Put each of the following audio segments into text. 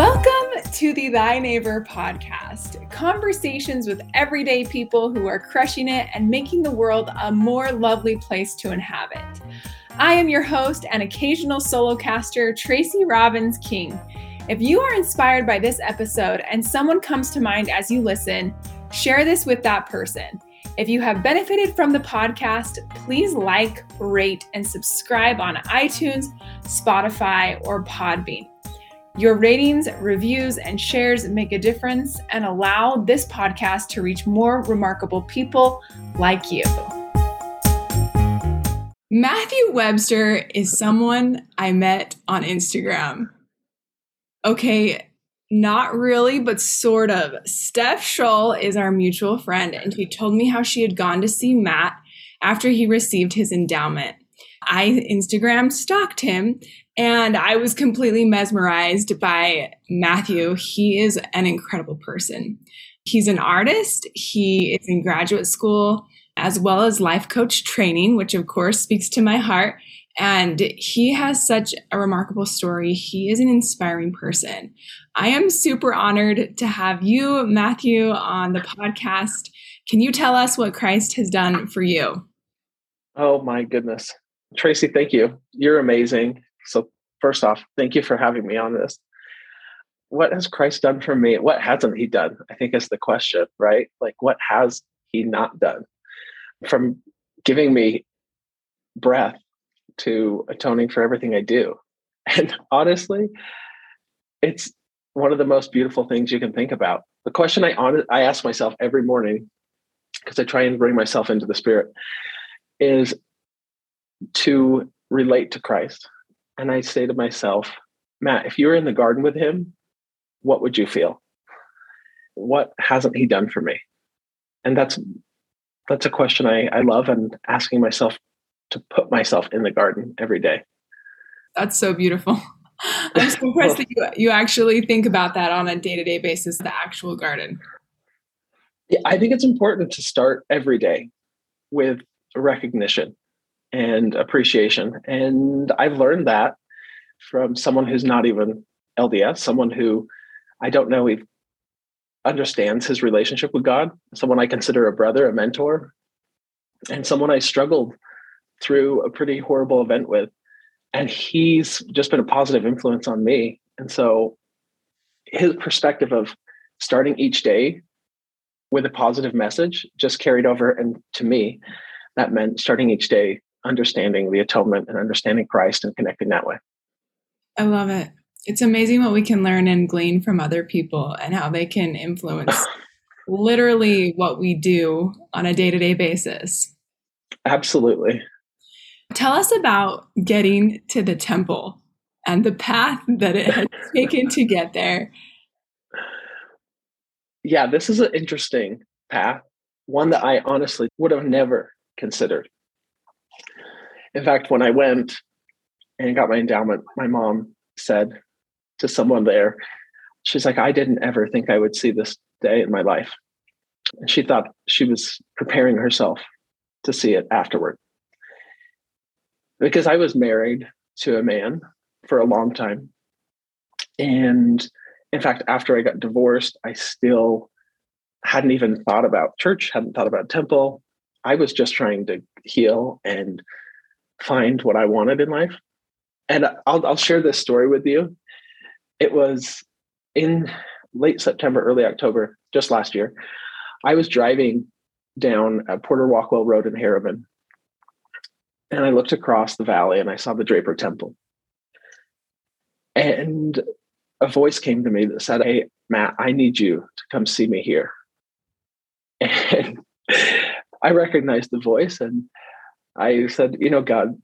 Welcome to the Thy Neighbor podcast conversations with everyday people who are crushing it and making the world a more lovely place to inhabit. I am your host and occasional solo caster, Tracy Robbins King. If you are inspired by this episode and someone comes to mind as you listen, share this with that person. If you have benefited from the podcast, please like, rate, and subscribe on iTunes, Spotify, or Podbean. Your ratings, reviews, and shares make a difference and allow this podcast to reach more remarkable people like you. Matthew Webster is someone I met on Instagram. Okay, not really, but sort of. Steph Scholl is our mutual friend, and she told me how she had gone to see Matt after he received his endowment. I Instagram stalked him and I was completely mesmerized by Matthew. He is an incredible person. He's an artist, he is in graduate school as well as life coach training, which of course speaks to my heart. And he has such a remarkable story. He is an inspiring person. I am super honored to have you, Matthew, on the podcast. Can you tell us what Christ has done for you? Oh, my goodness. Tracy, thank you. You're amazing. So, first off, thank you for having me on this. What has Christ done for me? What hasn't he done? I think is the question, right? Like, what has he not done? From giving me breath to atoning for everything I do. And honestly, it's one of the most beautiful things you can think about. The question I on, I ask myself every morning, because I try and bring myself into the spirit, is to relate to Christ. And I say to myself, Matt, if you were in the garden with him, what would you feel? What hasn't he done for me? And that's that's a question I, I love and asking myself to put myself in the garden every day. That's so beautiful. I'm so impressed that you, you actually think about that on a day to day basis, the actual garden. Yeah, I think it's important to start every day with recognition and appreciation. And I've learned that from someone who's not even LDS, someone who I don't know if understands his relationship with God, someone I consider a brother, a mentor, and someone I struggled through a pretty horrible event with. And he's just been a positive influence on me. And so his perspective of starting each day with a positive message just carried over and to me that meant starting each day understanding the atonement and understanding Christ and connecting that way. I love it. It's amazing what we can learn and glean from other people and how they can influence literally what we do on a day to day basis. Absolutely. Tell us about getting to the temple and the path that it has taken to get there. Yeah, this is an interesting path, one that I honestly would have never considered. In fact, when I went and got my endowment, my mom said to someone there, she's like, I didn't ever think I would see this day in my life. And she thought she was preparing herself to see it afterward. Because I was married to a man for a long time. And in fact, after I got divorced, I still hadn't even thought about church, hadn't thought about temple. I was just trying to heal and find what I wanted in life. And I'll, I'll share this story with you. It was in late September, early October, just last year. I was driving down Porter Rockwell Road in Herriman, and I looked across the valley and I saw the Draper Temple. And a voice came to me that said, Hey, Matt, I need you to come see me here. And I recognized the voice and I said, you know, God,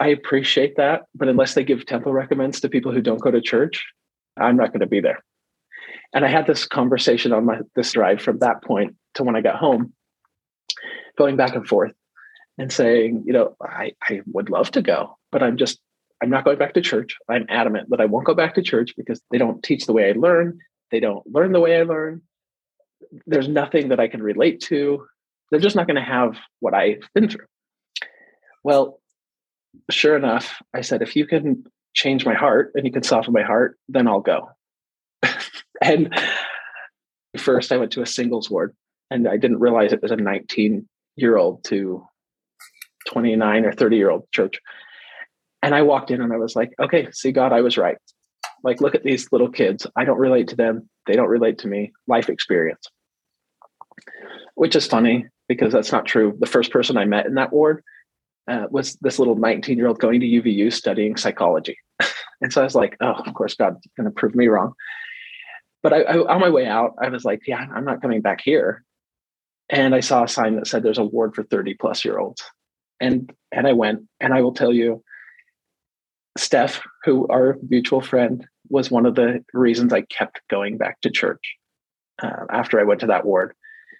I appreciate that, but unless they give temple recommends to people who don't go to church, I'm not going to be there. And I had this conversation on my this drive from that point to when I got home, going back and forth and saying, you know, I, I would love to go, but I'm just I'm not going back to church. I'm adamant that I won't go back to church because they don't teach the way I learn. They don't learn the way I learn. There's nothing that I can relate to. They're just not going to have what I've been through. Well, sure enough, I said, if you can change my heart and you can soften my heart, then I'll go. and first I went to a singles ward and I didn't realize it was a 19 year old to 29 or 30 year old church. And I walked in and I was like, okay, see, God, I was right. Like, look at these little kids. I don't relate to them. They don't relate to me. Life experience. Which is funny because that's not true. The first person I met in that ward uh, was this little 19 year old going to UVU studying psychology. and so I was like, oh, of course, God's going to prove me wrong. But I, I, on my way out, I was like, yeah, I'm not coming back here. And I saw a sign that said there's a ward for 30 plus year olds. And and I went, and I will tell you, Steph, who our mutual friend, was one of the reasons I kept going back to church uh, after I went to that ward.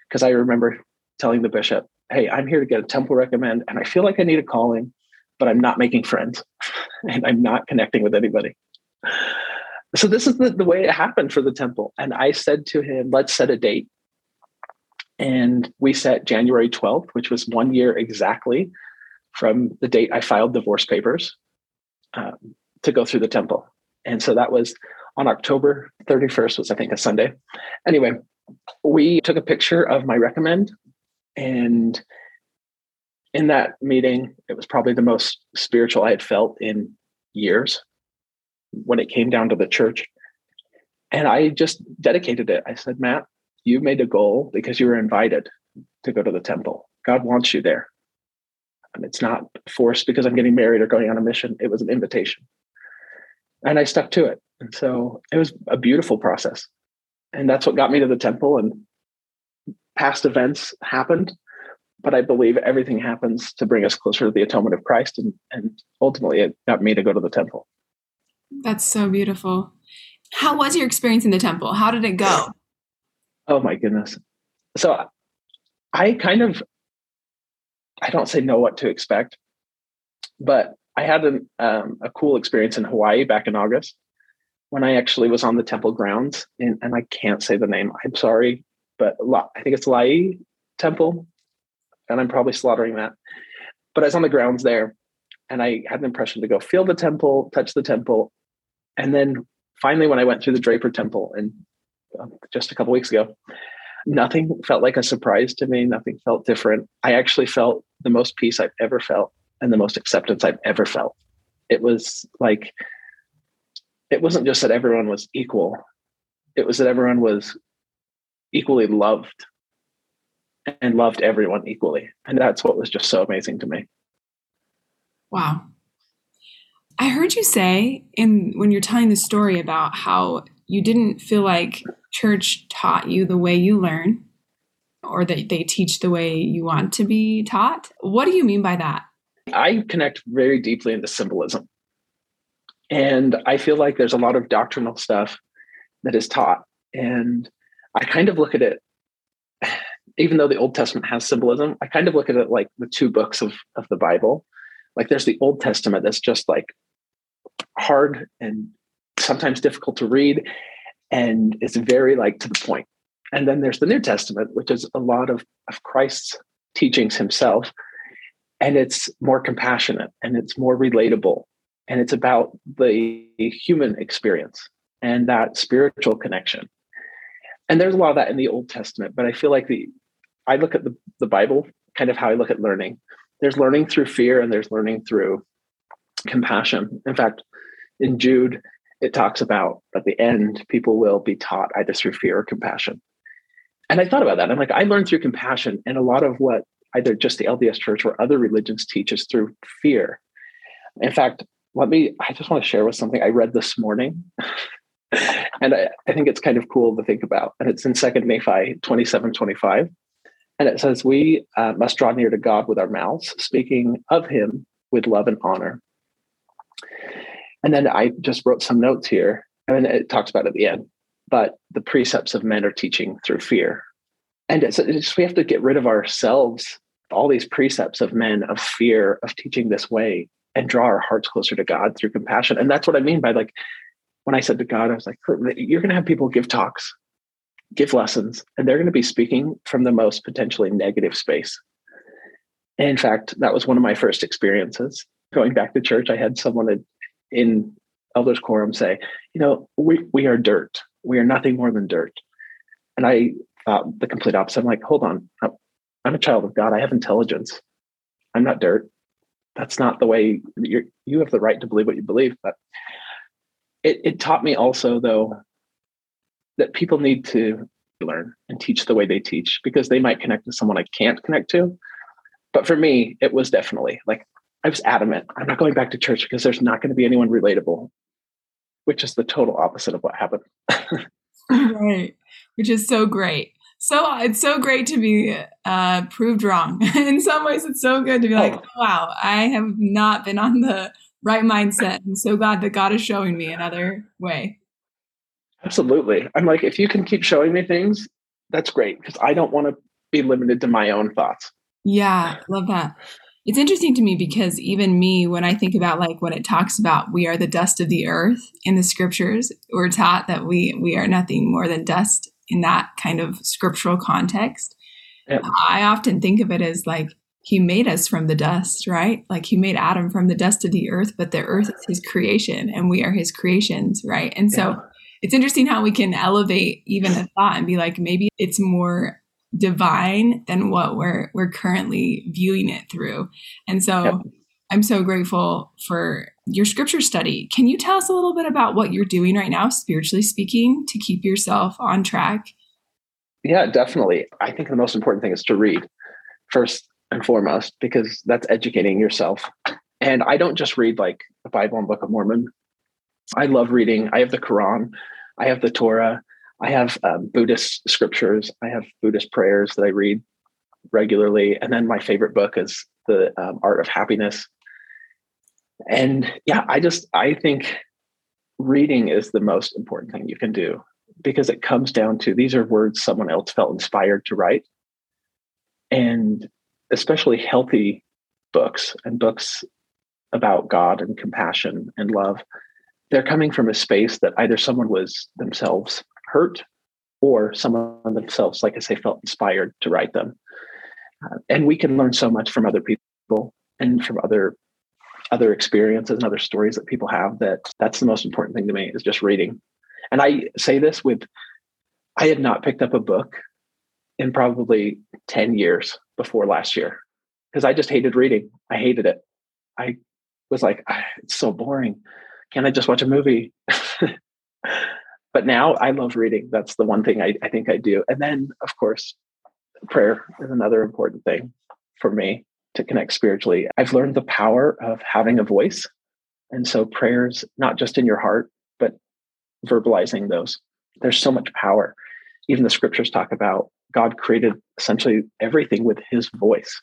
Because I remember telling the bishop, hey, I'm here to get a temple recommend, and I feel like I need a calling, but I'm not making friends and I'm not connecting with anybody. So this is the, the way it happened for the temple. And I said to him, let's set a date. And we set January 12th, which was one year exactly from the date I filed divorce papers um, to go through the temple. And so that was on October 31st, was I think a Sunday. Anyway, we took a picture of my recommend and in that meeting, it was probably the most spiritual I had felt in years when it came down to the church. And I just dedicated it. I said, Matt, you made a goal because you were invited to go to the temple. God wants you there. And it's not forced because I'm getting married or going on a mission. It was an invitation. And I stuck to it. And so it was a beautiful process. And that's what got me to the temple. And past events happened, but I believe everything happens to bring us closer to the atonement of Christ. And, and ultimately, it got me to go to the temple. That's so beautiful. How was your experience in the temple? How did it go? Oh, my goodness. So I kind of, I don't say know what to expect, but I had an, um, a cool experience in Hawaii back in August when I actually was on the temple grounds, and, and I can't say the name. I'm sorry but I think it's Lai Temple, and I'm probably slaughtering that. But I was on the grounds there, and I had the impression to go feel the temple, touch the temple, and then finally, when I went through the Draper Temple, and um, just a couple weeks ago, nothing felt like a surprise to me. Nothing felt different. I actually felt the most peace I've ever felt, and the most acceptance I've ever felt. It was like it wasn't just that everyone was equal; it was that everyone was equally loved and loved everyone equally. And that's what was just so amazing to me. Wow. I heard you say in when you're telling the story about how you didn't feel like church taught you the way you learn or that they teach the way you want to be taught. What do you mean by that? I connect very deeply into symbolism. And I feel like there's a lot of doctrinal stuff that is taught. And I kind of look at it, even though the Old Testament has symbolism, I kind of look at it like the two books of, of the Bible. Like there's the Old Testament that's just like hard and sometimes difficult to read, and it's very like to the point. And then there's the New Testament, which is a lot of, of Christ's teachings himself. And it's more compassionate and it's more relatable. And it's about the human experience and that spiritual connection and there's a lot of that in the Old Testament, but I feel like the I look at the, the Bible kind of how I look at learning. There's learning through fear and there's learning through compassion. In fact, in Jude, it talks about at the end, people will be taught either through fear or compassion. And I thought about that. I'm like, I learned through compassion, and a lot of what either just the LDS church or other religions teach is through fear. In fact, let me, I just want to share with something I read this morning. and I, I, think it's kind of cool to think about. And it's in Second Nephi 27 25. And it says, We uh, must draw near to God with our mouths, speaking of him with love and honor. And then I just wrote some notes here, and it talks about at the end, but the precepts of men are teaching through fear. And it's, it's we have to get rid of ourselves, all these precepts of men of fear, of teaching this way, and draw our hearts closer to God through compassion. And that's what I mean by like when I said to God, I was like, you're going to have people give talks, give lessons, and they're going to be speaking from the most potentially negative space. And in fact, that was one of my first experiences. Going back to church, I had someone in elders quorum say, you know, we, we are dirt. We are nothing more than dirt. And I thought the complete opposite. I'm like, hold on, I'm a child of God. I have intelligence. I'm not dirt. That's not the way you you have the right to believe what you believe. But it, it taught me also, though, that people need to learn and teach the way they teach because they might connect to someone I can't connect to. But for me, it was definitely like I was adamant. I'm not going back to church because there's not going to be anyone relatable, which is the total opposite of what happened. right. Which is so great. So it's so great to be uh, proved wrong. In some ways, it's so good to be like, oh. wow, I have not been on the right mindset. I'm so glad that God is showing me another way. Absolutely. I'm like, if you can keep showing me things, that's great because I don't want to be limited to my own thoughts. Yeah, love that. It's interesting to me because even me, when I think about like when it talks about we are the dust of the earth in the scriptures, we're taught that we we are nothing more than dust in that kind of scriptural context. I often think of it as like he made us from the dust, right? Like he made Adam from the dust of the earth, but the earth is his creation and we are his creations, right? And so yeah. it's interesting how we can elevate even a thought and be like, maybe it's more divine than what we're we're currently viewing it through. And so yep. I'm so grateful for your scripture study. Can you tell us a little bit about what you're doing right now, spiritually speaking, to keep yourself on track? Yeah, definitely. I think the most important thing is to read first and foremost, because that's educating yourself. And I don't just read like the Bible and Book of Mormon. I love reading. I have the Quran, I have the Torah, I have um, Buddhist scriptures. I have Buddhist prayers that I read regularly. And then my favorite book is The um, Art of Happiness. And yeah, I just, I think reading is the most important thing you can do because it comes down to these are words someone else felt inspired to write. And especially healthy books and books about God and compassion and love, they're coming from a space that either someone was themselves hurt or someone themselves, like I say, felt inspired to write them. Uh, and we can learn so much from other people and from other other experiences and other stories that people have that that's the most important thing to me is just reading and i say this with i had not picked up a book in probably 10 years before last year because i just hated reading i hated it i was like ah, it's so boring can i just watch a movie but now I love reading. That's the one thing I, I think I do. And then, of course, prayer is another important thing for me to connect spiritually. I've learned the power of having a voice. And so prayers, not just in your heart, but verbalizing those. There's so much power. Even the scriptures talk about God created essentially everything with his voice.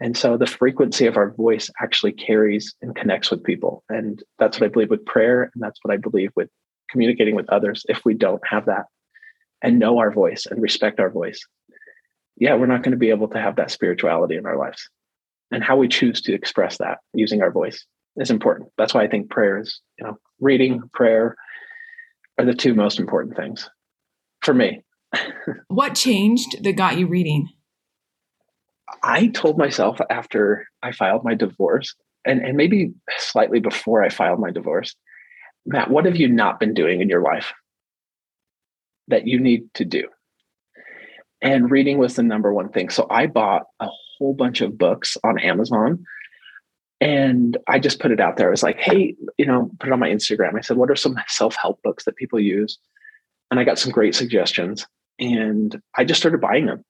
And so the frequency of our voice actually carries and connects with people. And that's what I believe with prayer. And that's what I believe with communicating with others if we don't have that and know our voice and respect our voice yeah we're not going to be able to have that spirituality in our lives and how we choose to express that using our voice is important that's why i think prayer is you know reading prayer are the two most important things for me what changed that got you reading i told myself after i filed my divorce and, and maybe slightly before i filed my divorce Matt, what have you not been doing in your life that you need to do? And reading was the number one thing. So I bought a whole bunch of books on Amazon and I just put it out there. I was like, hey, you know, put it on my Instagram. I said, what are some self help books that people use? And I got some great suggestions and I just started buying them.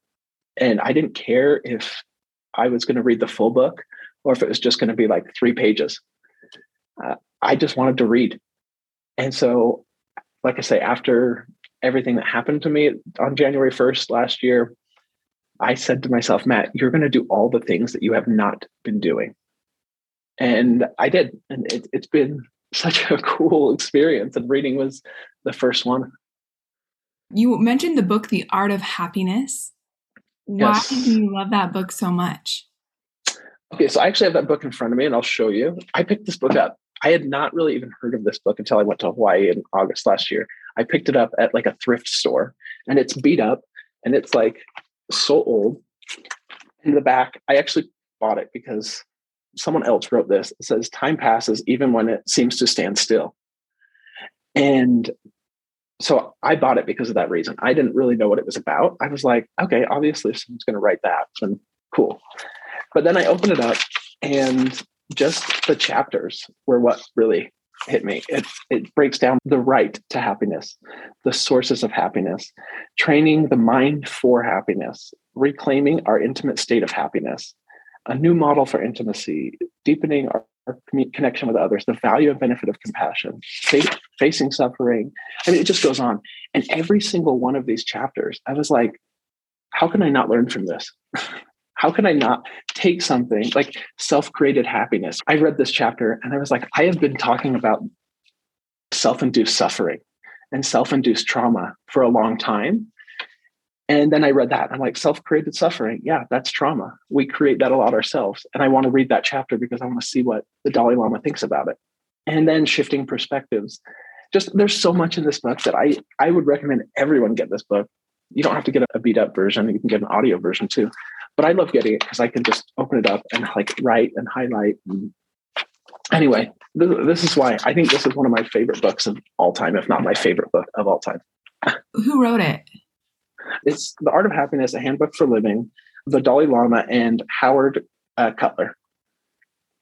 And I didn't care if I was going to read the full book or if it was just going to be like three pages. Uh, I just wanted to read. And so, like I say, after everything that happened to me on January 1st last year, I said to myself, Matt, you're going to do all the things that you have not been doing. And I did. And it, it's been such a cool experience. And reading was the first one. You mentioned the book, The Art of Happiness. Why yes. do you love that book so much? Okay, so I actually have that book in front of me and I'll show you. I picked this book up I had not really even heard of this book until I went to Hawaii in August last year. I picked it up at like a thrift store and it's beat up and it's like so old. In the back, I actually bought it because someone else wrote this. It says, Time passes even when it seems to stand still. And so I bought it because of that reason. I didn't really know what it was about. I was like, okay, obviously someone's going to write that, then cool. But then I opened it up, and just the chapters were what really hit me. It it breaks down the right to happiness, the sources of happiness, training the mind for happiness, reclaiming our intimate state of happiness, a new model for intimacy, deepening our, our connection with others, the value and benefit of compassion, facing suffering. I mean, it just goes on. And every single one of these chapters, I was like, how can I not learn from this? how can I not take something like self created happiness? I read this chapter and I was like, I have been talking about self induced suffering and self induced trauma for a long time. And then I read that. I'm like, self created suffering. Yeah, that's trauma. We create that a lot ourselves. And I want to read that chapter because I want to see what the Dalai Lama thinks about it. And then shifting perspectives. Just there's so much in this book that I, I would recommend everyone get this book. You don't have to get a beat up version, you can get an audio version too. But I love getting it because I can just open it up and like write and highlight. Anyway, this is why I think this is one of my favorite books of all time, if not my favorite book of all time. Who wrote it? It's The Art of Happiness, a handbook for living, the Dalai Lama, and Howard uh, Cutler.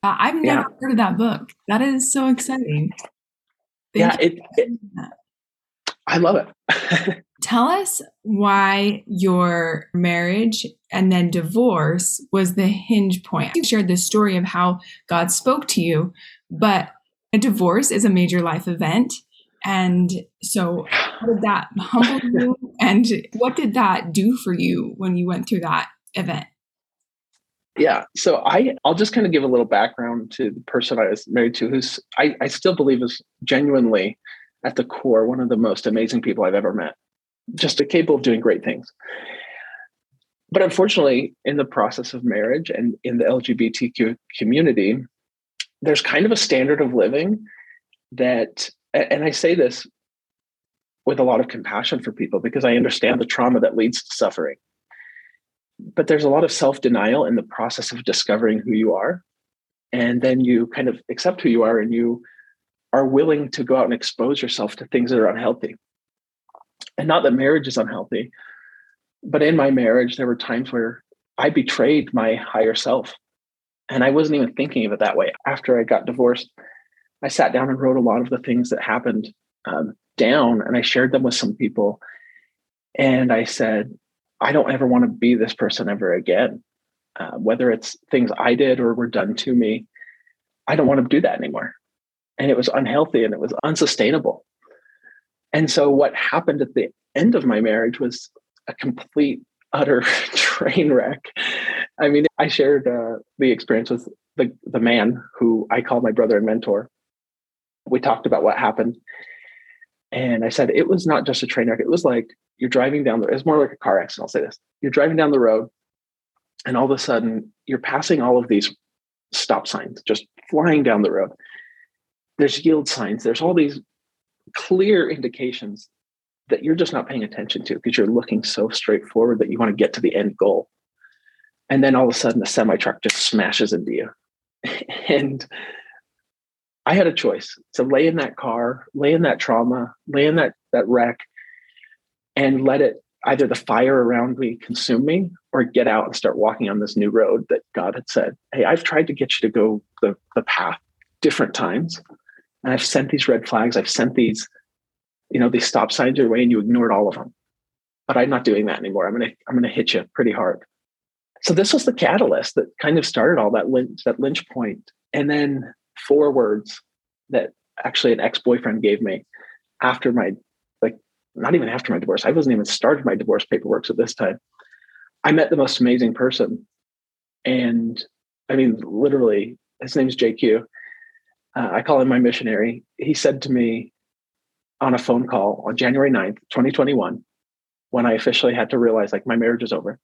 Uh, I've never yeah. heard of that book. That is so exciting. Thank yeah, it, it, I love it. Tell us why your marriage and then divorce was the hinge point. You shared the story of how God spoke to you, but a divorce is a major life event. And so, how did that humble you? And what did that do for you when you went through that event? Yeah. So I I'll just kind of give a little background to the person I was married to, who's I, I still believe is genuinely at the core one of the most amazing people I've ever met. Just capable of doing great things. But unfortunately, in the process of marriage and in the LGBTQ community, there's kind of a standard of living that, and I say this with a lot of compassion for people because I understand the trauma that leads to suffering. But there's a lot of self denial in the process of discovering who you are. And then you kind of accept who you are and you are willing to go out and expose yourself to things that are unhealthy. And not that marriage is unhealthy, but in my marriage, there were times where I betrayed my higher self. And I wasn't even thinking of it that way. After I got divorced, I sat down and wrote a lot of the things that happened um, down and I shared them with some people. And I said, I don't ever want to be this person ever again. Uh, whether it's things I did or were done to me, I don't want to do that anymore. And it was unhealthy and it was unsustainable. And so, what happened at the end of my marriage was a complete, utter train wreck. I mean, I shared uh, the experience with the, the man who I call my brother and mentor. We talked about what happened. And I said, it was not just a train wreck. It was like you're driving down the, it's more like a car accident. I'll say this. You're driving down the road and all of a sudden you're passing all of these stop signs just flying down the road. There's yield signs. There's all these clear indications that you're just not paying attention to because you're looking so straightforward that you want to get to the end goal. And then all of a sudden, a semi truck just smashes into you. and I had a choice to lay in that car, lay in that trauma, lay in that, that wreck, and let it either the fire around me consume me or get out and start walking on this new road that God had said, Hey, I've tried to get you to go the, the path different times. And I've sent these red flags, I've sent these you know, these stop signs your way and you ignored all of them. But I'm not doing that anymore. I'm gonna I'm gonna hit you pretty hard. So this was the catalyst that kind of started all that lynch that lynch point. And then four words that actually an ex-boyfriend gave me after my like not even after my divorce. I wasn't even started my divorce paperwork at this time. I met the most amazing person. And I mean, literally, his name's JQ. Uh, I call him my missionary. He said to me, on a phone call on January 9th, 2021, when I officially had to realize like my marriage is over.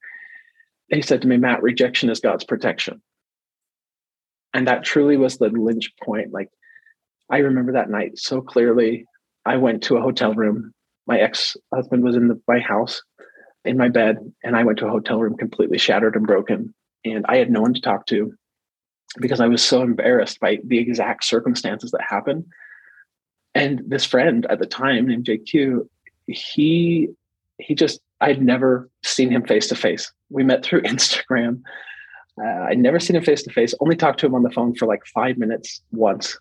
He said to me, Matt, rejection is God's protection. And that truly was the lynch point. Like I remember that night so clearly. I went to a hotel room. My ex-husband was in the, my house in my bed, and I went to a hotel room completely shattered and broken. And I had no one to talk to because I was so embarrassed by the exact circumstances that happened and this friend at the time named JQ, he he just I'd never seen him face to face. We met through Instagram. Uh, I'd never seen him face to face. Only talked to him on the phone for like five minutes once,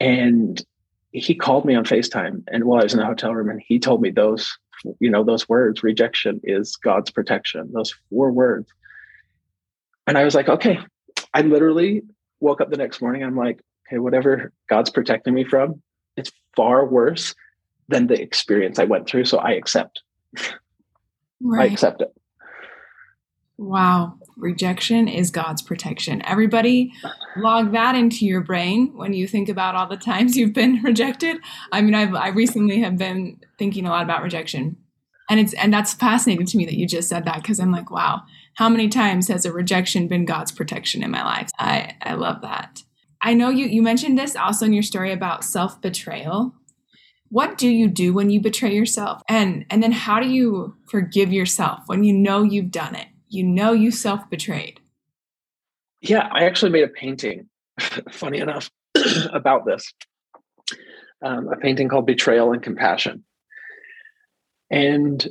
and he called me on FaceTime. And while I was in the hotel room, and he told me those, you know, those words: rejection is God's protection. Those four words. And I was like, okay. I literally woke up the next morning. I'm like, okay, whatever God's protecting me from, it's far worse than the experience I went through. So I accept. Right. I accept it. Wow. Rejection is God's protection. Everybody log that into your brain when you think about all the times you've been rejected. I mean, I've I recently have been thinking a lot about rejection. And it's and that's fascinating to me that you just said that because I'm like, wow, how many times has a rejection been God's protection in my life? I, I love that. I know you you mentioned this also in your story about self-betrayal what do you do when you betray yourself and and then how do you forgive yourself when you know you've done it you know you self-betrayed. Yeah i actually made a painting funny enough about this. Um, a painting called betrayal and compassion. And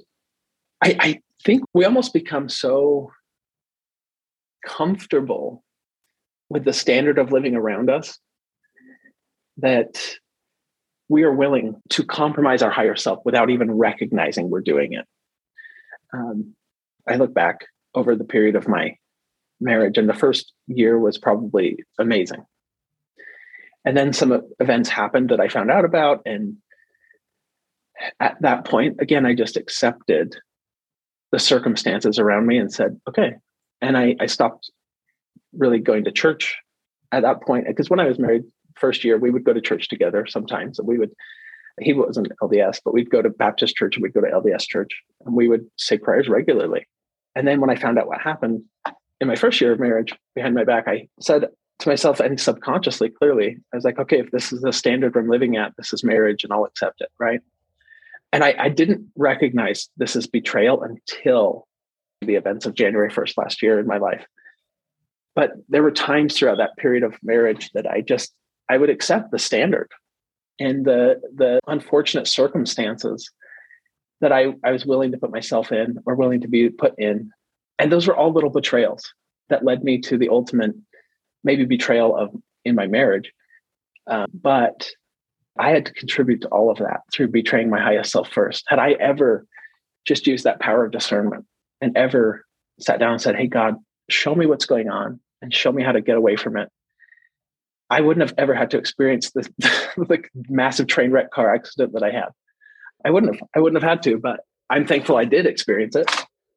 I, I think we almost become so comfortable with the standard of living around us that we are willing to compromise our higher self without even recognizing we're doing it. Um, I look back over the period of my marriage, and the first year was probably amazing. And then some events happened that I found out about. And at that point, again, I just accepted the circumstances around me and said, okay. And I, I stopped really going to church at that point because when I was married, first year, we would go to church together sometimes. And we would, he wasn't LDS, but we'd go to Baptist church and we'd go to LDS church and we would say prayers regularly. And then when I found out what happened in my first year of marriage behind my back, I said to myself and subconsciously, clearly, I was like, okay, if this is the standard I'm living at, this is marriage and I'll accept it. Right. And I, I didn't recognize this as betrayal until the events of January 1st last year in my life. But there were times throughout that period of marriage that I just I would accept the standard and the the unfortunate circumstances that I, I was willing to put myself in or willing to be put in. And those were all little betrayals that led me to the ultimate maybe betrayal of in my marriage. Um, but I had to contribute to all of that through betraying my highest self first. Had I ever just used that power of discernment and ever sat down and said, Hey, God, show me what's going on and show me how to get away from it I wouldn't have ever had to experience the massive train wreck car accident that I had. I wouldn't have. I wouldn't have had to, but I'm thankful I did experience it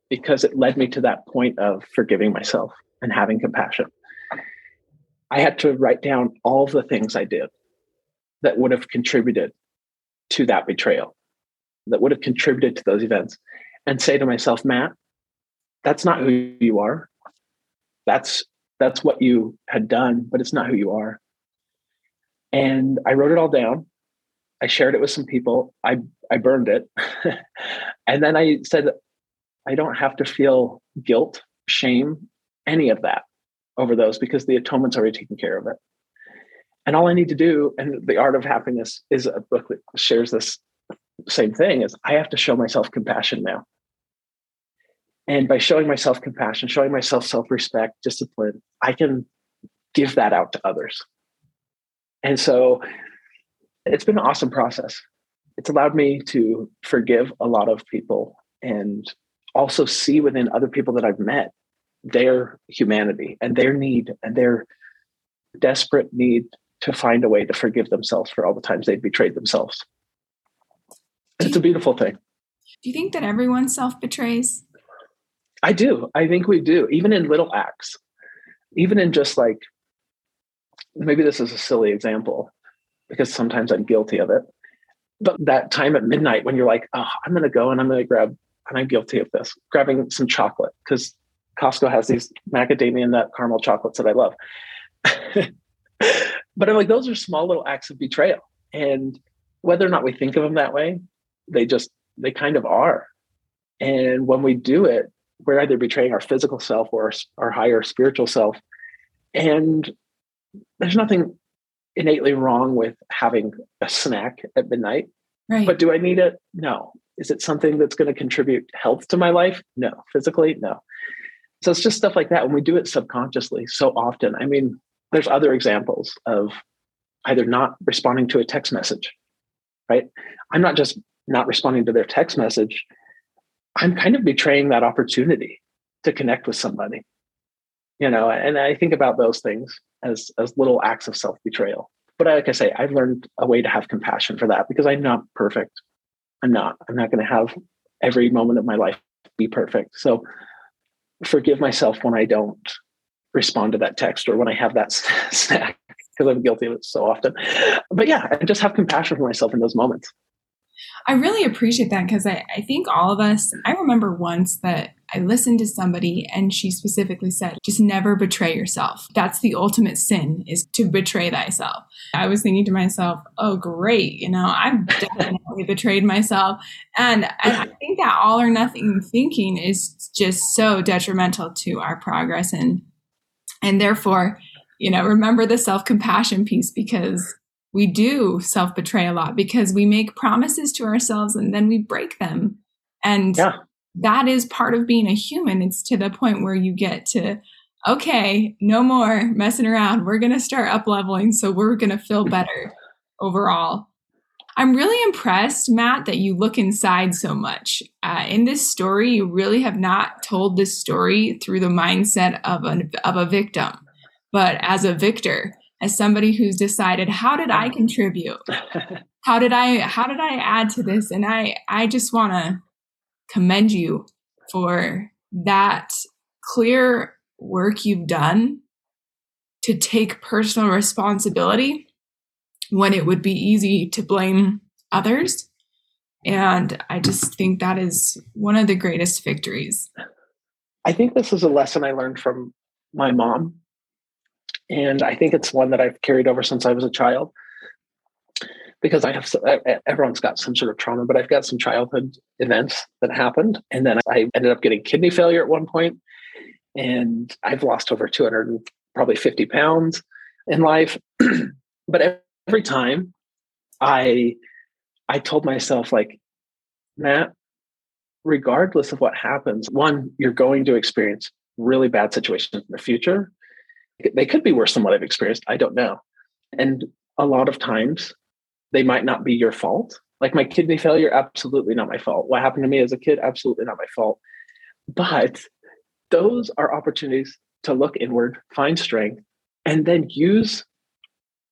because it led me to that point of forgiving myself and having compassion. I had to write down all the things I did that would have contributed to that betrayal, that would have contributed to those events, and say to myself, Matt, that's not who you are. That's that's what you had done, but it's not who you are. And I wrote it all down. I shared it with some people. I I burned it. and then I said I don't have to feel guilt, shame, any of that over those because the atonement's already taken care of it. And all I need to do, and the art of happiness is a book that shares this same thing, is I have to show myself compassion now. And by showing myself compassion, showing myself self respect, discipline, I can give that out to others. And so it's been an awesome process. It's allowed me to forgive a lot of people and also see within other people that I've met their humanity and their need and their desperate need to find a way to forgive themselves for all the times they've betrayed themselves. It's a beautiful thing. Do you think that everyone self betrays? I do. I think we do, even in little acts, even in just like, maybe this is a silly example because sometimes I'm guilty of it. But that time at midnight when you're like, oh, I'm going to go and I'm going to grab, and I'm guilty of this, grabbing some chocolate because Costco has these macadamia nut caramel chocolates that I love. but I'm like, those are small little acts of betrayal. And whether or not we think of them that way, they just, they kind of are. And when we do it, we're either betraying our physical self or our higher spiritual self. And there's nothing innately wrong with having a snack at midnight. Right. But do I need it? No. Is it something that's going to contribute health to my life? No. Physically? No. So it's just stuff like that. When we do it subconsciously so often, I mean, there's other examples of either not responding to a text message, right? I'm not just not responding to their text message, I'm kind of betraying that opportunity to connect with somebody. You know, and I think about those things as as little acts of self-betrayal. But like I say, I've learned a way to have compassion for that because I'm not perfect. I'm not. I'm not going to have every moment of my life be perfect. So forgive myself when I don't respond to that text or when I have that snack because I'm guilty of it so often. But yeah, I just have compassion for myself in those moments. I really appreciate that because I, I think all of us, I remember once that I listened to somebody and she specifically said, just never betray yourself. That's the ultimate sin is to betray thyself. I was thinking to myself, oh, great. You know, I've definitely betrayed myself. And, and I think that all or nothing thinking is just so detrimental to our progress. And, and therefore, you know, remember the self compassion piece because we do self betray a lot because we make promises to ourselves and then we break them. And yeah. that is part of being a human. It's to the point where you get to, okay, no more messing around. We're going to start up leveling. So we're going to feel better overall. I'm really impressed, Matt, that you look inside so much. Uh, in this story, you really have not told this story through the mindset of a, of a victim, but as a victor as somebody who's decided how did i contribute? How did i how did i add to this? And i i just want to commend you for that clear work you've done to take personal responsibility when it would be easy to blame others. And i just think that is one of the greatest victories. I think this is a lesson i learned from my mom and I think it's one that I've carried over since I was a child. Because I have everyone's got some sort of trauma, but I've got some childhood events that happened, and then I ended up getting kidney failure at one point, and I've lost over 200 probably 50 pounds in life. but every time I I told myself like, Matt, regardless of what happens, one, you're going to experience really bad situations in the future they could be worse than what I've experienced. I don't know. And a lot of times they might not be your fault. Like my kidney failure, absolutely not my fault. What happened to me as a kid, absolutely not my fault. But those are opportunities to look inward, find strength, and then use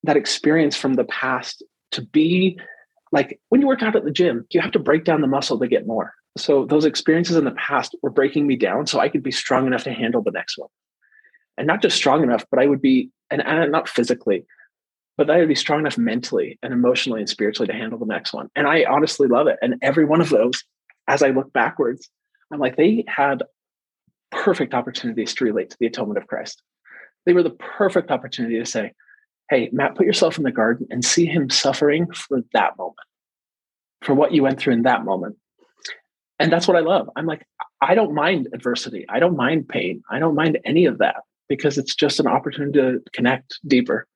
that experience from the past to be like when you work out at the gym, you have to break down the muscle to get more. So those experiences in the past were breaking me down so I could be strong enough to handle the next one and not just strong enough, but I would be, and, and not physically, but I would be strong enough mentally and emotionally and spiritually to handle the next one. And I honestly love it. And every one of those, as I look backwards, I'm like, they had perfect opportunities to relate to the atonement of Christ. They were the perfect opportunity to say, hey, Matt, put yourself in the garden and see him suffering for that moment, for what you went through in that moment. And that's what I love. I'm like, I don't mind adversity. I don't mind pain. I don't mind any of that because it's just an opportunity to connect deeper.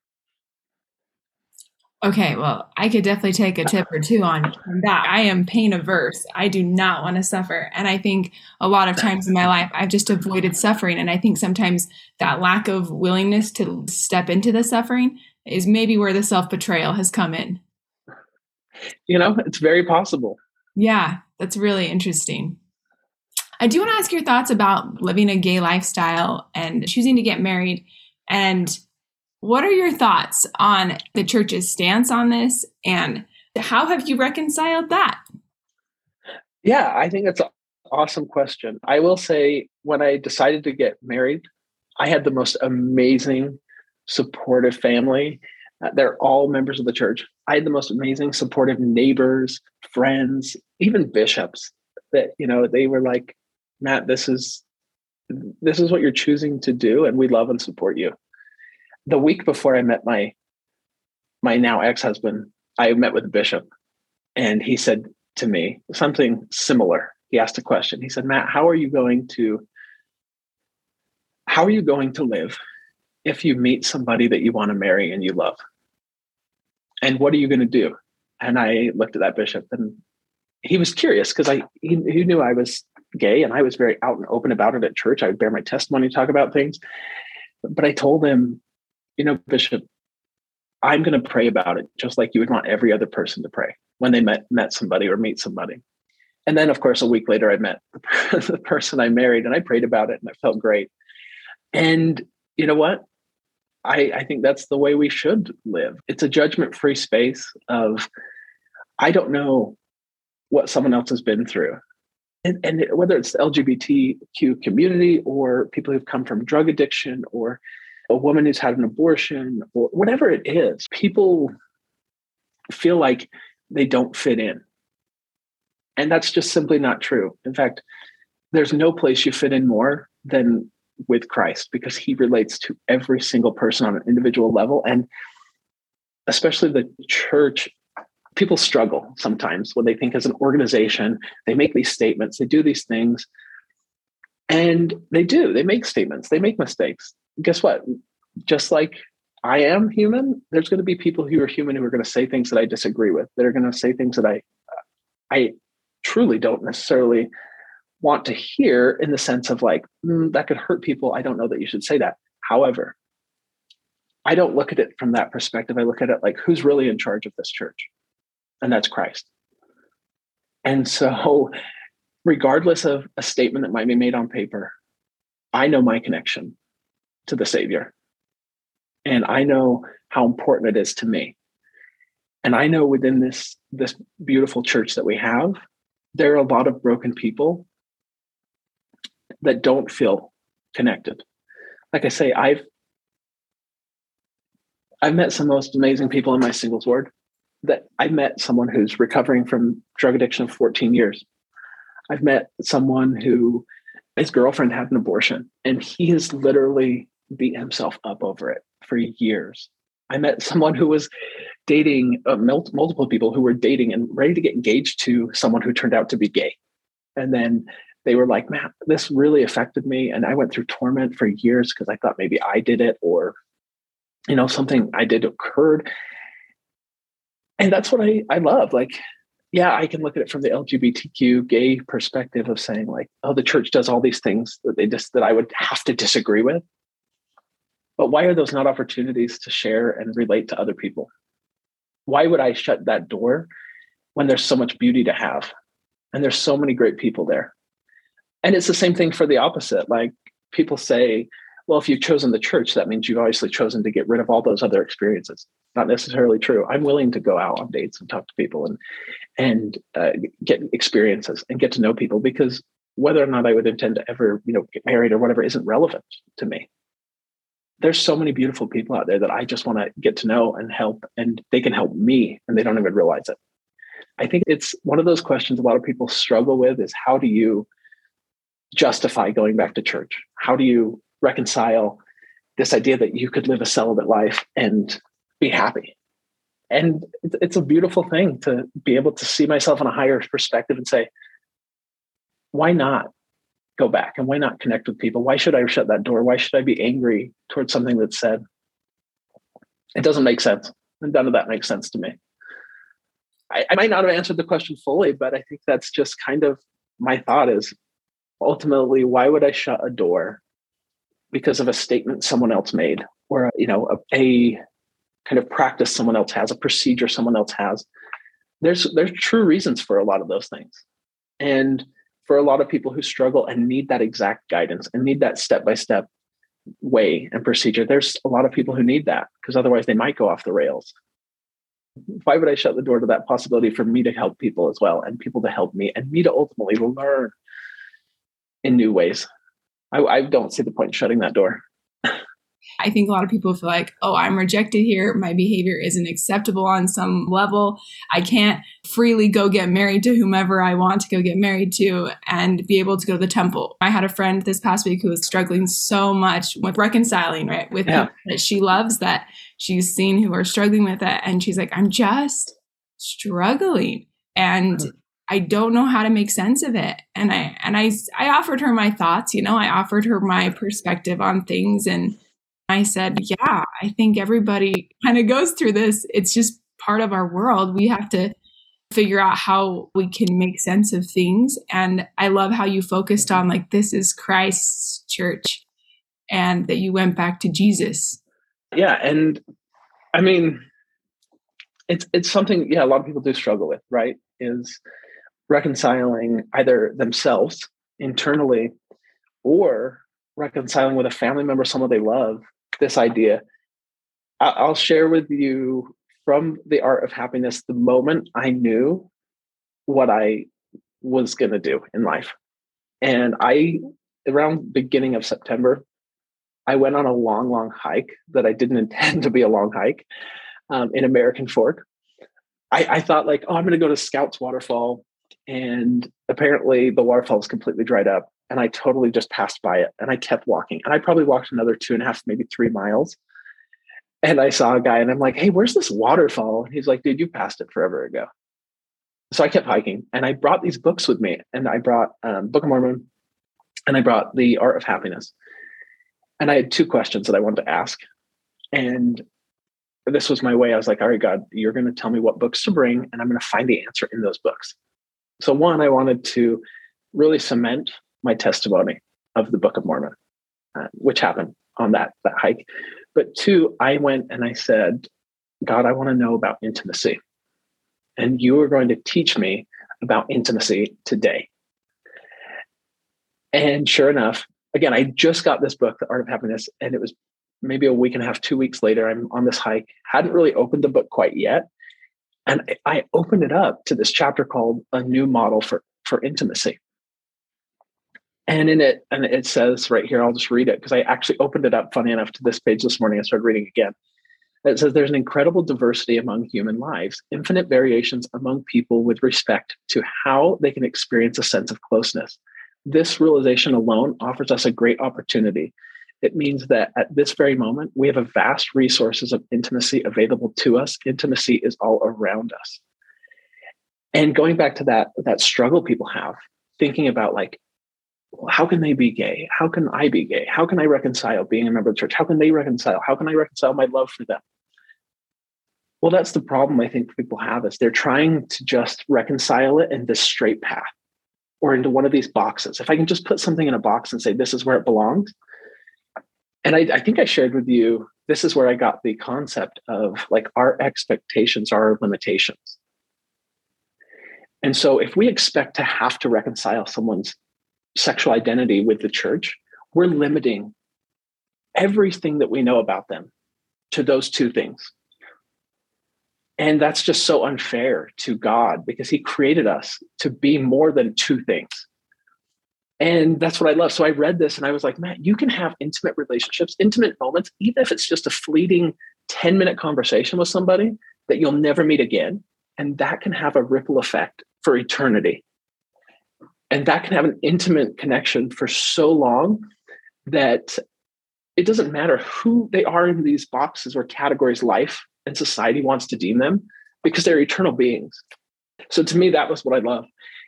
Okay, well, I could definitely take a tip or two on that. I am pain averse. I do not want to suffer. And I think a lot of times in my life, I've just avoided suffering. And I think sometimes that lack of willingness to step into the suffering is maybe where the self betrayal has come in. You know, it's very possible. Yeah, that's really interesting. I do want to ask your thoughts about living a gay lifestyle and choosing to get married. And what are your thoughts on the church's stance on this? And how have you reconciled that? Yeah, I think that's an awesome question. I will say, when I decided to get married, I had the most amazing, supportive family. Uh, they're all members of the church. I had the most amazing, supportive neighbors, friends, even bishops that, you know, they were like, Matt, this is this is what you're choosing to do, and we love and support you. The week before I met my my now ex-husband, I met with a bishop, and he said to me something similar. He asked a question. He said, Matt, how are you going to how are you going to live if you meet somebody that you want to marry and you love? And what are you going to do? And I looked at that bishop and he was curious because I he, he knew I was gay and I was very out and open about it at church. I would bear my testimony, talk about things. But I told him, you know, Bishop, I'm going to pray about it just like you would want every other person to pray when they met met somebody or meet somebody. And then, of course, a week later, I met the person I married, and I prayed about it, and it felt great. And you know what? I, I think that's the way we should live. It's a judgment-free space of I don't know what someone else has been through. And, and, whether it's the LGBTQ community or people who've come from drug addiction or a woman who's had an abortion or whatever it is, people feel like they don't fit in. And that's just simply not true. In fact, there's no place you fit in more than with Christ because he relates to every single person on an individual level. And especially the church people struggle sometimes when they think as an organization, they make these statements, they do these things, and they do, they make statements, they make mistakes. Guess what? Just like I am human, there's going to be people who are human who are going to say things that I disagree with, that are going to say things that I I truly don't necessarily want to hear in the sense of like, mm, that could hurt people. I don't know that you should say that. However, I don't look at it from that perspective. I look at it like, who's really in charge of this church? And that's Christ. And so, regardless of a statement that might be made on paper, I know my connection to the Savior. And I know how important it is to me. And I know within this, this beautiful church that we have, there are a lot of broken people that don't feel connected. Like I say, I've I've met some most amazing people in my singles ward that I met someone who's recovering from drug addiction of 14 years. I've met someone who his girlfriend had an abortion and he has literally beat himself up over it for years. I met someone who was dating uh, multiple people who were dating and ready to get engaged to someone who turned out to be gay. And then they were like, man, this really affected me. And I went through torment for years because I thought maybe I did it or, you know, something I did occurred and that's what I, I love. Like, yeah, I can look at it from the LGBTQ gay perspective of saying, like, oh, the church does all these things that they just that I would have to disagree with. But why are those not opportunities to share and relate to other people? Why would I shut that door when there's so much beauty to have? And there's so many great people there. And it's the same thing for the opposite. Like people say, well, if you've chosen the church, that means you've obviously chosen to get rid of all those other experiences. Not necessarily true. I'm willing to go out on dates and talk to people and and uh, get experiences and get to know people because whether or not I would intend to ever, you know, get married or whatever isn't relevant to me. There's so many beautiful people out there that I just want to get to know and help, and they can help me, and they don't even realize it. I think it's one of those questions a lot of people struggle with: is how do you justify going back to church? How do you reconcile this idea that you could live a celibate life and be happy. And it's a beautiful thing to be able to see myself in a higher perspective and say, why not go back and why not connect with people? Why should I shut that door? Why should I be angry towards something that's said? It doesn't make sense. And none of that makes sense to me. I, I might not have answered the question fully, but I think that's just kind of my thought is ultimately, why would I shut a door because of a statement someone else made or you know a, a kind of practice someone else has a procedure someone else has. There's there's true reasons for a lot of those things. And for a lot of people who struggle and need that exact guidance and need that step by step way and procedure there's a lot of people who need that because otherwise they might go off the rails. Why would i shut the door to that possibility for me to help people as well and people to help me and me to ultimately learn in new ways? I, I don't see the point in shutting that door. I think a lot of people feel like, oh, I'm rejected here. My behavior isn't acceptable on some level. I can't freely go get married to whomever I want to go get married to and be able to go to the temple. I had a friend this past week who was struggling so much with reconciling, right, with yeah. that she loves that she's seen who are struggling with it. And she's like, I'm just struggling. And mm-hmm. I don't know how to make sense of it. And I and I I offered her my thoughts, you know, I offered her my perspective on things and I said, "Yeah, I think everybody kind of goes through this. It's just part of our world. We have to figure out how we can make sense of things. And I love how you focused on like, this is Christ's church and that you went back to Jesus. Yeah. And I mean, it's, it's something, yeah, a lot of people do struggle with, right? Is reconciling either themselves internally or reconciling with a family member, someone they love, this idea. I'll share with you from the art of happiness the moment I knew what I was going to do in life. And I, around beginning of September, I went on a long, long hike that I didn't intend to be a long hike um, in American Fork. I, I thought like, oh, I'm going to go to Scouts Waterfall, and apparently the waterfall is completely dried up. And I totally just passed by it, and I kept walking, and I probably walked another two and a half, maybe three miles, and I saw a guy and I'm like, hey, where's this waterfall? And he's like, dude, you passed it forever ago. So I kept hiking and I brought these books with me. And I brought um, Book of Mormon and I brought The Art of Happiness. And I had two questions that I wanted to ask. And this was my way. I was like, all right, God, you're going to tell me what books to bring, and I'm going to find the answer in those books. So, one, I wanted to really cement my testimony of the Book of Mormon, uh, which happened on that, that hike. But two, I went and I said, God, I want to know about intimacy. And you are going to teach me about intimacy today. And sure enough, again, I just got this book, The Art of Happiness, and it was maybe a week and a half, two weeks later. I'm on this hike, hadn't really opened the book quite yet. And I opened it up to this chapter called A New Model for, for Intimacy. And in it, and it says right here, I'll just read it because I actually opened it up, funny enough, to this page this morning. I started reading again. It says there's an incredible diversity among human lives, infinite variations among people with respect to how they can experience a sense of closeness. This realization alone offers us a great opportunity. It means that at this very moment, we have a vast resources of intimacy available to us. Intimacy is all around us. And going back to that, that struggle people have, thinking about like, how can they be gay? How can I be gay? How can I reconcile being a member of the church? How can they reconcile? How can I reconcile my love for them? Well, that's the problem I think people have is they're trying to just reconcile it in this straight path or into one of these boxes. If I can just put something in a box and say this is where it belongs. And I, I think I shared with you, this is where I got the concept of like our expectations are our limitations. And so if we expect to have to reconcile someone's sexual identity with the church, we're limiting everything that we know about them to those two things. And that's just so unfair to God because He created us to be more than two things. And that's what I love. So I read this and I was like, man, you can have intimate relationships, intimate moments, even if it's just a fleeting 10 minute conversation with somebody that you'll never meet again. And that can have a ripple effect for eternity and that can have an intimate connection for so long that it doesn't matter who they are in these boxes or categories life and society wants to deem them because they're eternal beings. So to me that was what i love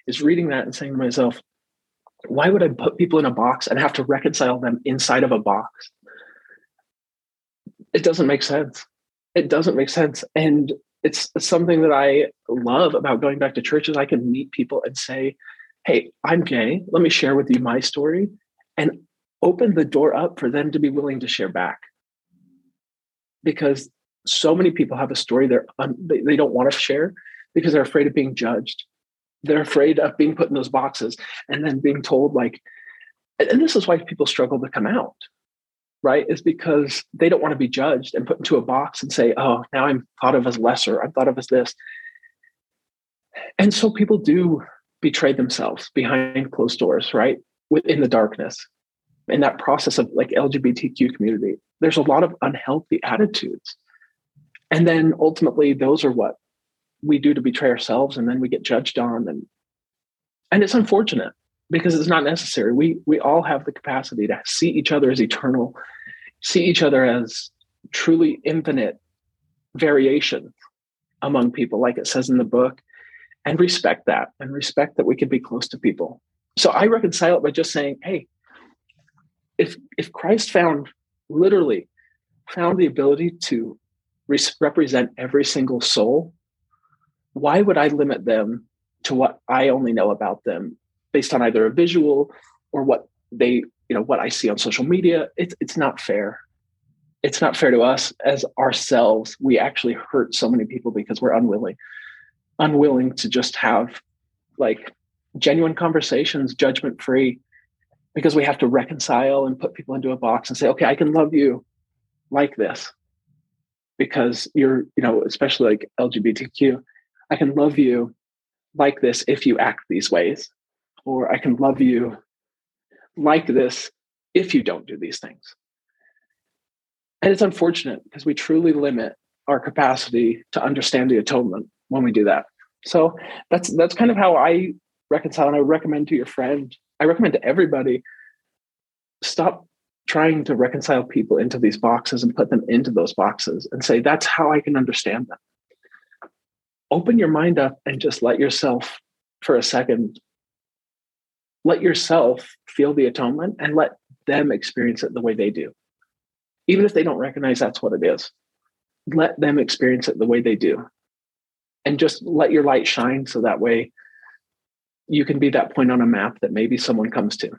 is reading that and saying to myself why would i put people in a box and have to reconcile them inside of a box? It doesn't make sense. It doesn't make sense. And it's something that i love about going back to churches. I can meet people and say hey, I'm gay. Let me share with you my story and open the door up for them to be willing to share back. Because so many people have a story they're un- they, don't want to share because they're afraid of being judged. They're afraid of being put in those boxes and then being told like, and this is why people struggle to come out, right? Is because they don't want to be judged and put into a box and say, oh, now I'm thought of as lesser. I'm thought of as this. And so people do betrayed themselves behind closed doors, right? Within the darkness. In that process of like LGBTQ community, there's a lot of unhealthy attitudes. And then ultimately, those are what we do to betray ourselves, and then we get judged on. And and it's unfortunate because it's not necessary. We we all have the capacity to see each other as eternal, see each other as truly infinite variation among people, like it says in the book and respect that and respect that we can be close to people. So I reconcile it by just saying, hey, if if Christ found literally found the ability to represent every single soul, why would I limit them to what I only know about them based on either a visual or what they, you know, what I see on social media? It's it's not fair. It's not fair to us as ourselves. We actually hurt so many people because we're unwilling, unwilling to just have like genuine conversations, judgment free, because we have to reconcile and put people into a box and say, okay, I can love you like this because you're, you know, especially like LGBTQ, I can love you like this if you act these ways, or I can love you like this if you don't do these things. And it's unfortunate because we truly limit our capacity to understand the atonement when we do that. So that's that's kind of how I reconcile and I recommend to your friend, I recommend to everybody stop trying to reconcile people into these boxes and put them into those boxes and say that's how I can understand them. Open your mind up and just let yourself for a second let yourself feel the atonement and let them experience it the way they do. Even if they don't recognize that's what it is, let them experience it the way they do. And just let your light shine so that way you can be that point on a map that maybe someone comes to.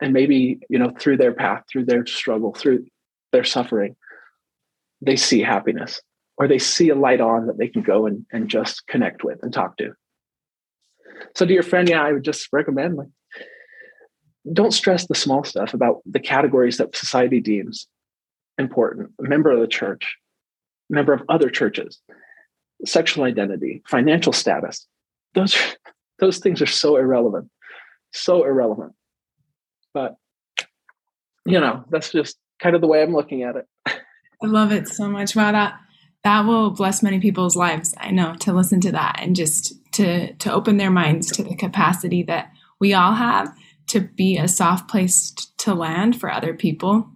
And maybe you know through their path through their struggle through their suffering they see happiness or they see a light on that they can go and, and just connect with and talk to. So to your friend yeah i would just recommend like don't stress the small stuff about the categories that society deems important. A member of the church member of other churches sexual identity financial status those those things are so irrelevant, so irrelevant. But you know, that's just kind of the way I'm looking at it. I love it so much. Wow, that that will bless many people's lives. I know to listen to that and just to to open their minds to the capacity that we all have to be a soft place to land for other people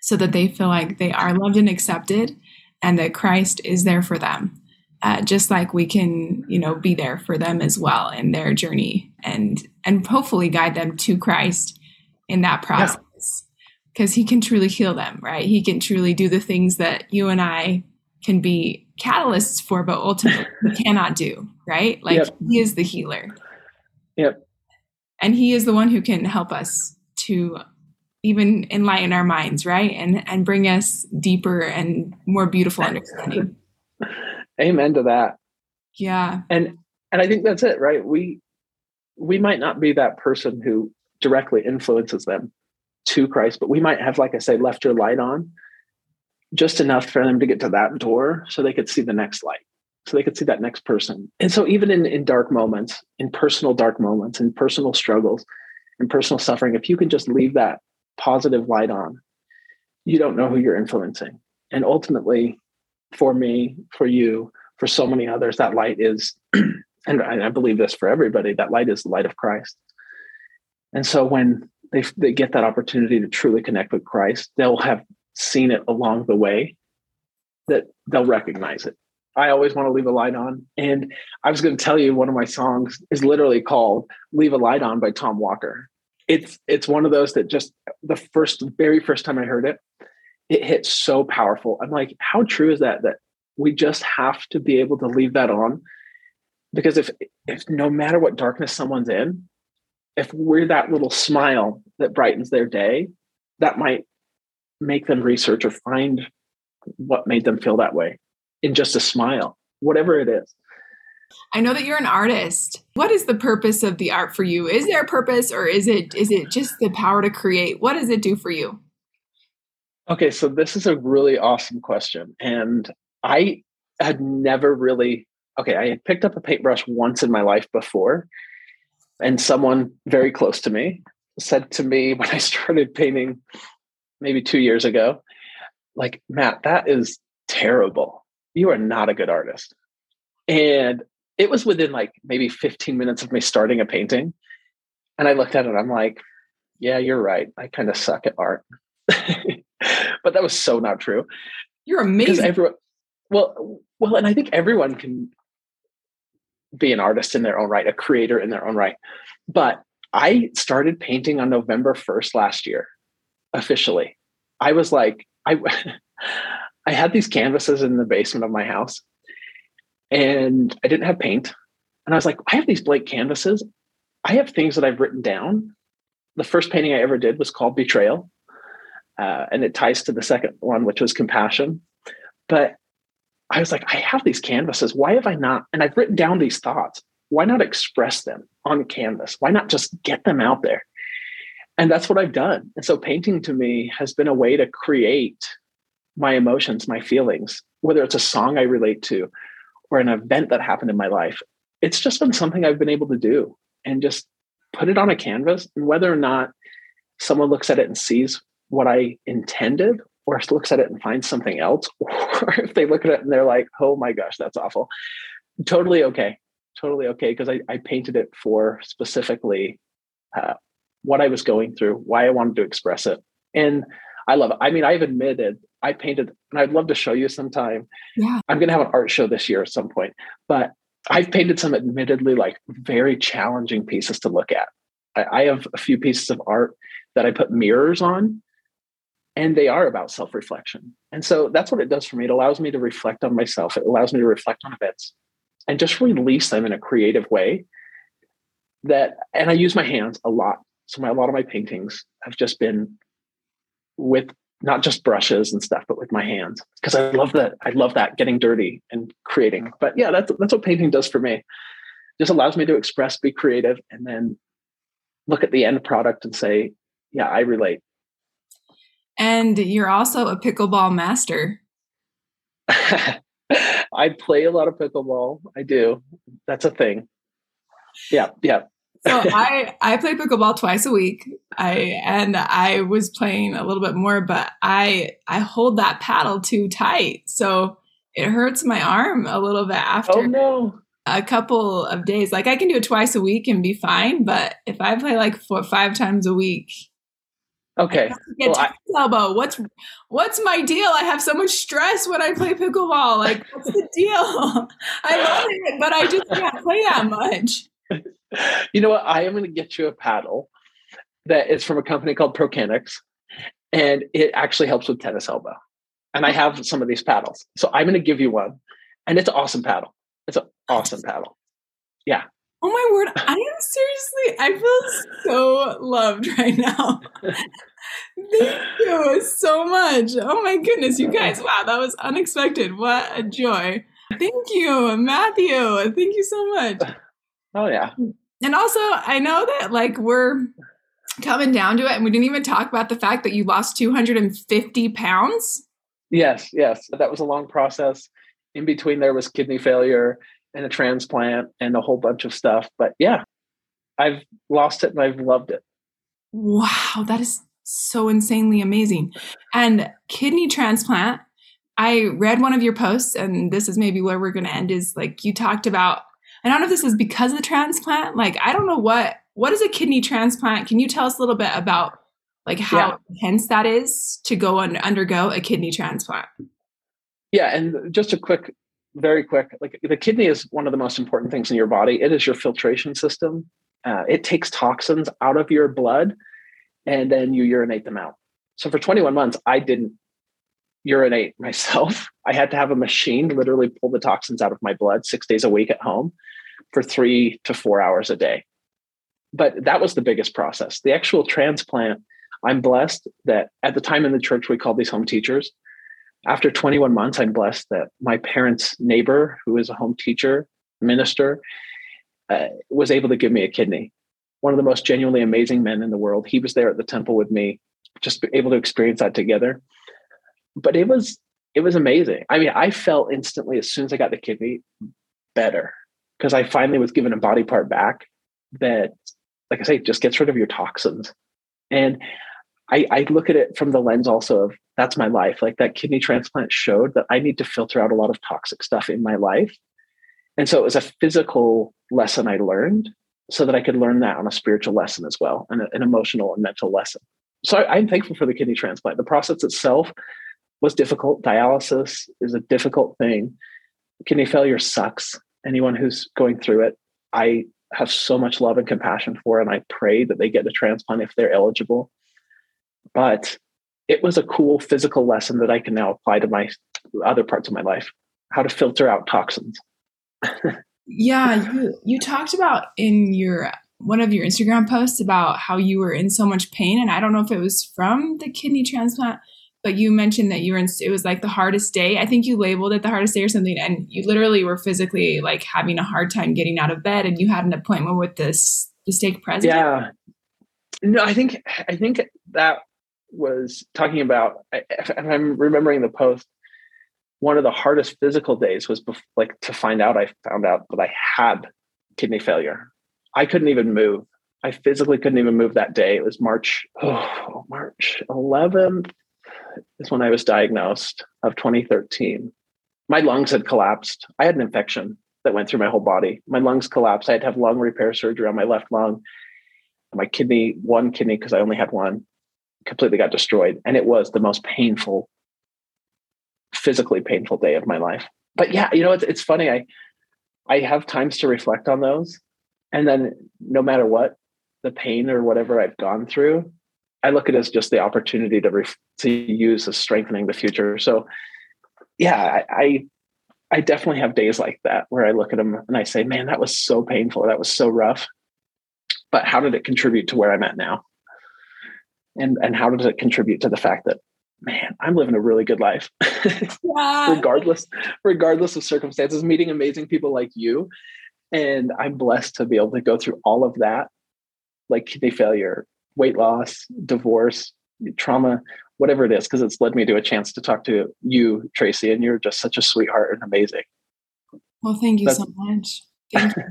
so that they feel like they are loved and accepted and that Christ is there for them uh, just like we can you know be there for them as well in their journey and and hopefully guide them to christ in that process. Because yeah. he can truly heal them right? He can truly do the things that you and i can be catalysts for but ultimately we cannot do right? Like yep. he is the healer. Yep. And he is the one who can help us to even enlighten our minds right? And and bring us deeper and more beautiful understanding Amen to that. Yeah. And and I think that's it, right? We we might not be that person who directly influences them to Christ, but we might have, like I say, left your light on just enough for them to get to that door so they could see the next light so they could see that next person and so even in, in dark moments in personal dark moments in personal struggles in personal suffering if you can just leave that positive light on you don't know who you're influencing and ultimately for me, for you, for so many others, that light is, and I believe this for everybody, that light is the light of Christ. And so when they, they get that opportunity to truly connect with Christ, they'll have seen it along the way that they'll recognize it. I always want to leave a light on. And I was going to tell you one of my songs is literally called Leave a Light On by Tom Walker. It's it's one of those that just the first very first time I heard it, it hits so powerful. I'm like, how true is that? That we just have to be able to leave that on. Because if if no matter what darkness someone's in, if we're that little smile that brightens their day, that might make them research or find what made them feel that way in just a smile, whatever it is. I know that you're an artist. What is the purpose of the art for you? Is there a purpose or is it is it just the power to create? What does it do for you? Okay, so this is a really awesome question. And I had never really, okay, I had picked up a paintbrush once in my life before. And someone very close to me said to me when I started painting maybe two years ago, like, Matt, that is terrible. You are not a good artist. And it was within like maybe 15 minutes of me starting a painting. And I looked at it, I'm like, yeah, you're right. I kind of suck at art. but that was so not true. You're amazing. Everyone, well, well, and I think everyone can be an artist in their own right, a creator in their own right. But I started painting on November 1st last year, officially. I was like, I I had these canvases in the basement of my house and I didn't have paint. And I was like, I have these blank canvases. I have things that I've written down. The first painting I ever did was called Betrayal. Uh, and it ties to the second one, which was Compassion. But I was like, I have these canvases. Why have I not? And I've written down these thoughts. Why not express them on canvas? Why not just get them out there? And that's what I've done. And so painting to me has been a way to create my emotions, my feelings, whether it's a song I relate to or an event that happened in my life. It's just been something I've been able to do and just put it on a canvas. And whether or not someone looks at it and sees what I intended or looks at it and finds something else, or if they look at it and they're like, oh my gosh, that's awful. Totally okay. Totally okay. Because I, I painted it for specifically uh, what I was going through, why I wanted to express it. And I love it. I mean, I've admitted I painted, and I'd love to show you sometime. Yeah. I'm going to have an art show this year at some point, but I've painted some admittedly like very challenging pieces to look at. I, I have a few pieces of art that I put mirrors on, and they are about self reflection. And so that's what it does for me. It allows me to reflect on myself, it allows me to reflect on events and just release them in a creative way. That, and I use my hands a lot. So my, a lot of my paintings have just been with not just brushes and stuff, but with my hands because I love that. I love that getting dirty and creating. But yeah, that's that's what painting does for me. Just allows me to express, be creative, and then look at the end product and say, "Yeah, I relate." And you're also a pickleball master. I play a lot of pickleball. I do. That's a thing. Yeah, yeah so I I play pickleball twice a week. I and I was playing a little bit more, but I I hold that paddle too tight, so it hurts my arm a little bit after. Oh no! A couple of days, like I can do it twice a week and be fine, but if I play like four five times a week, okay. Well, I, elbow. What's what's my deal? I have so much stress when I play pickleball. Like, what's the deal? I love it, but I just can't play that much. you know what? I am going to get you a paddle that is from a company called ProKennex, and it actually helps with tennis elbow. And I have some of these paddles, so I'm going to give you one, and it's an awesome paddle. It's an awesome paddle. Yeah. Oh my word! I am seriously. I feel so loved right now. Thank you so much. Oh my goodness, you guys! Wow, that was unexpected. What a joy! Thank you, Matthew. Thank you so much. Oh yeah. And also, I know that like we're coming down to it, and we didn't even talk about the fact that you lost 250 pounds. Yes, yes, that was a long process. In between, there was kidney failure and a transplant and a whole bunch of stuff. But yeah, I've lost it and I've loved it. Wow, that is so insanely amazing. And kidney transplant, I read one of your posts, and this is maybe where we're going to end. Is like you talked about I don't know if this is because of the transplant. Like, I don't know what what is a kidney transplant. Can you tell us a little bit about like how yeah. intense that is to go and undergo a kidney transplant? Yeah, and just a quick, very quick, like the kidney is one of the most important things in your body. It is your filtration system. Uh, it takes toxins out of your blood, and then you urinate them out. So for 21 months, I didn't urinate myself. I had to have a machine literally pull the toxins out of my blood six days a week at home for three to four hours a day. But that was the biggest process. The actual transplant, I'm blessed that at the time in the church, we called these home teachers. After 21 months, I'm blessed that my parents' neighbor, who is a home teacher, minister, uh, was able to give me a kidney. One of the most genuinely amazing men in the world. He was there at the temple with me, just able to experience that together but it was it was amazing. I mean, I felt instantly as soon as I got the kidney better because I finally was given a body part back that, like I say, just gets rid of your toxins. And I, I look at it from the lens also of that's my life. Like that kidney transplant showed that I need to filter out a lot of toxic stuff in my life. And so it was a physical lesson I learned so that I could learn that on a spiritual lesson as well, and an emotional and mental lesson. So I, I'm thankful for the kidney transplant. The process itself was difficult. Dialysis is a difficult thing. Kidney failure sucks. Anyone who's going through it, I have so much love and compassion for, and I pray that they get the transplant if they're eligible. But it was a cool physical lesson that I can now apply to my other parts of my life. How to filter out toxins. yeah, you you talked about in your one of your Instagram posts about how you were in so much pain, and I don't know if it was from the kidney transplant, but you mentioned that you were in. It was like the hardest day. I think you labeled it the hardest day or something, and you literally were physically like having a hard time getting out of bed, and you had an appointment with this the stake president. Yeah, no, I think I think that was talking about. If I'm remembering the post, one of the hardest physical days was bef- like to find out. I found out that I had kidney failure. I couldn't even move. I physically couldn't even move that day. It was March, oh, March 11th is when I was diagnosed of 2013. My lungs had collapsed. I had an infection that went through my whole body. My lungs collapsed. I had to have lung repair surgery on my left lung. My kidney, one kidney, because I only had one, completely got destroyed. And it was the most painful, physically painful day of my life. But yeah, you know, it's, it's funny. I, I have times to reflect on those. And then no matter what the pain or whatever I've gone through, I look at it as just the opportunity to, ref- to use as strengthening the future. So yeah, I, I, I definitely have days like that where I look at them and I say, man, that was so painful. That was so rough. But how did it contribute to where I'm at now? And, and how does it contribute to the fact that man, I'm living a really good life, yeah. regardless, regardless of circumstances, meeting amazing people like you. And I'm blessed to be able to go through all of that, like kidney failure, weight loss, divorce, trauma, whatever it is, because it's led me to a chance to talk to you, Tracy, and you're just such a sweetheart and amazing. Well, thank you That's- so much. Thank you.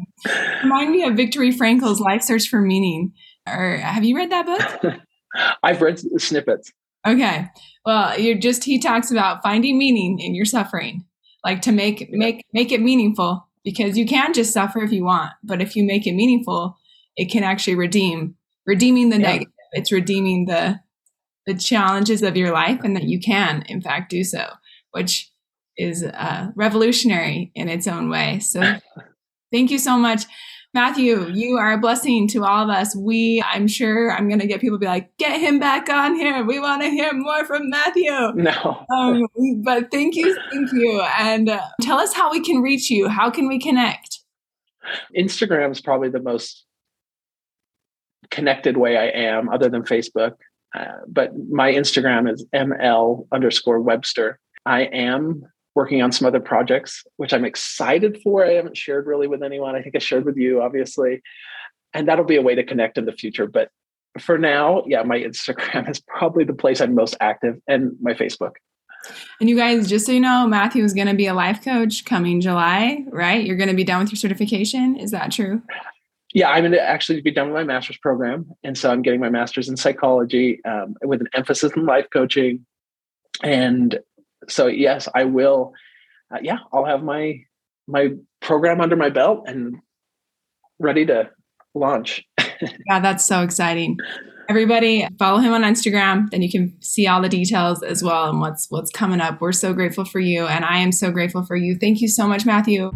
Remind me of Viktor Frankl's Life Search for Meaning. Or have you read that book? I've read snippets. Okay. Well, you're just he talks about finding meaning in your suffering. Like to make make make it meaningful because you can just suffer if you want, but if you make it meaningful, it can actually redeem redeeming the yeah. negative. It's redeeming the the challenges of your life and that you can in fact do so, which is uh, revolutionary in its own way. So thank you so much. Matthew, you are a blessing to all of us. We, I'm sure I'm going to get people be like, get him back on here. We want to hear more from Matthew. No. Um, but thank you. Thank you. And uh, tell us how we can reach you. How can we connect? Instagram is probably the most connected way I am, other than Facebook. Uh, but my Instagram is ml underscore Webster. I am working on some other projects, which I'm excited for. I haven't shared really with anyone. I think I shared with you, obviously. And that'll be a way to connect in the future. But for now, yeah, my Instagram is probably the place I'm most active and my Facebook. And you guys, just so you know, Matthew is going to be a life coach coming July, right? You're going to be done with your certification. Is that true? Yeah, I'm going to actually be done with my master's program. And so I'm getting my master's in psychology um, with an emphasis in life coaching. And so yes, I will. Uh, yeah, I'll have my my program under my belt and ready to launch. yeah, that's so exciting. Everybody follow him on Instagram, then you can see all the details as well and what's what's coming up. We're so grateful for you and I am so grateful for you. Thank you so much, Matthew.